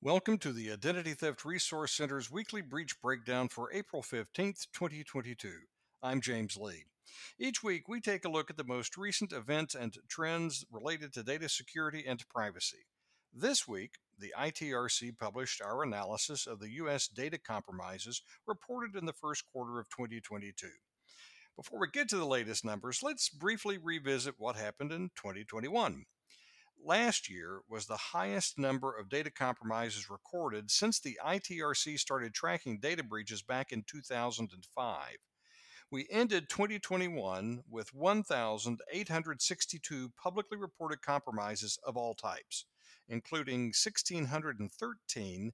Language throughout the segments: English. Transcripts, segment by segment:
Welcome to the Identity Theft Resource Center's weekly breach breakdown for April 15th, 2022. I'm James Lee. Each week, we take a look at the most recent events and trends related to data security and privacy. This week, the ITRC published our analysis of the U.S. data compromises reported in the first quarter of 2022. Before we get to the latest numbers, let's briefly revisit what happened in 2021 last year was the highest number of data compromises recorded since the ITRC started tracking data breaches back in 2005. We ended 2021 with 1,862 publicly reported compromises of all types, including 1,613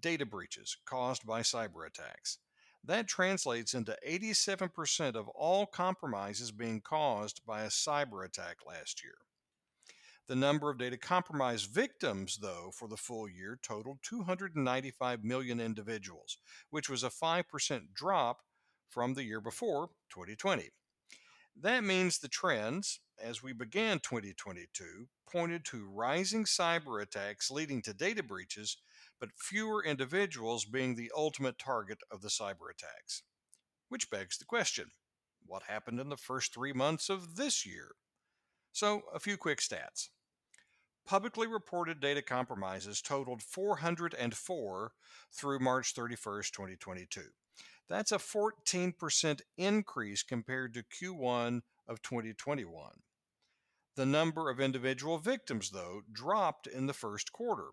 data breaches caused by cyber attacks. That translates into 87% of all compromises being caused by a cyber attack last year. The number of data compromise victims, though, for the full year totaled 295 million individuals, which was a 5% drop from the year before, 2020. That means the trends, as we began 2022, pointed to rising cyber attacks leading to data breaches, but fewer individuals being the ultimate target of the cyber attacks. Which begs the question what happened in the first three months of this year? So, a few quick stats. Publicly reported data compromises totaled 404 through March 31, 2022. That's a 14% increase compared to Q1 of 2021. The number of individual victims, though, dropped in the first quarter.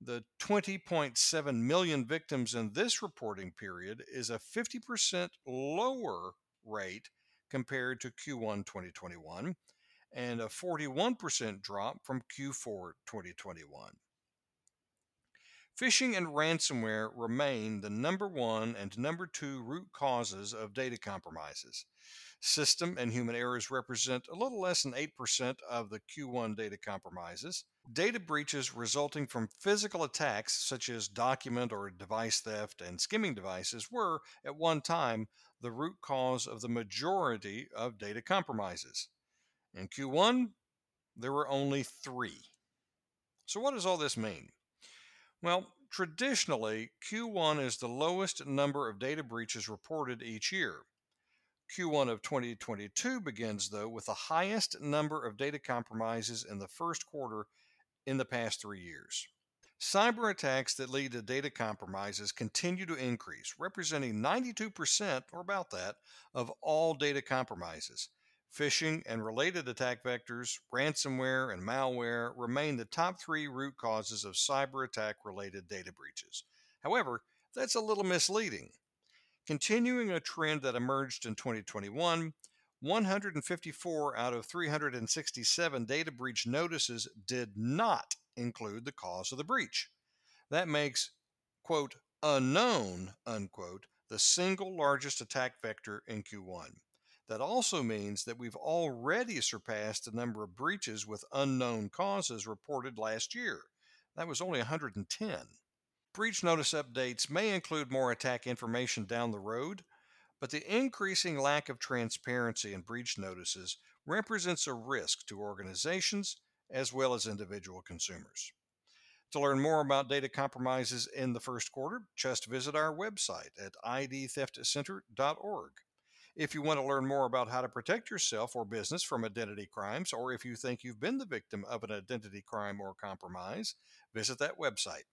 The 20.7 million victims in this reporting period is a 50% lower rate compared to Q1 2021 and a 41% drop from Q4 2021. Phishing and ransomware remain the number one and number two root causes of data compromises. System and human errors represent a little less than 8% of the Q1 data compromises. Data breaches resulting from physical attacks, such as document or device theft and skimming devices, were, at one time, the root cause of the majority of data compromises. In Q1, there were only three. So, what does all this mean? Well, traditionally, Q1 is the lowest number of data breaches reported each year. Q1 of 2022 begins, though, with the highest number of data compromises in the first quarter in the past three years. Cyber attacks that lead to data compromises continue to increase, representing 92%, or about that, of all data compromises. Phishing and related attack vectors, ransomware, and malware remain the top three root causes of cyber attack related data breaches. However, that's a little misleading. Continuing a trend that emerged in 2021, 154 out of 367 data breach notices did not include the cause of the breach. That makes, quote, unknown, unquote, the single largest attack vector in Q1. That also means that we've already surpassed the number of breaches with unknown causes reported last year. That was only 110. Breach notice updates may include more attack information down the road, but the increasing lack of transparency in breach notices represents a risk to organizations as well as individual consumers. To learn more about data compromises in the first quarter, just visit our website at idtheftcenter.org. If you want to learn more about how to protect yourself or business from identity crimes, or if you think you've been the victim of an identity crime or compromise, visit that website.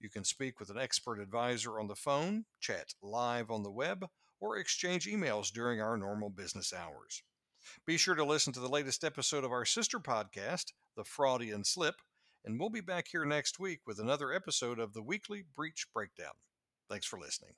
You can speak with an expert advisor on the phone, chat live on the web, or exchange emails during our normal business hours. Be sure to listen to the latest episode of our sister podcast, The Fraudian Slip, and we'll be back here next week with another episode of the weekly Breach Breakdown. Thanks for listening.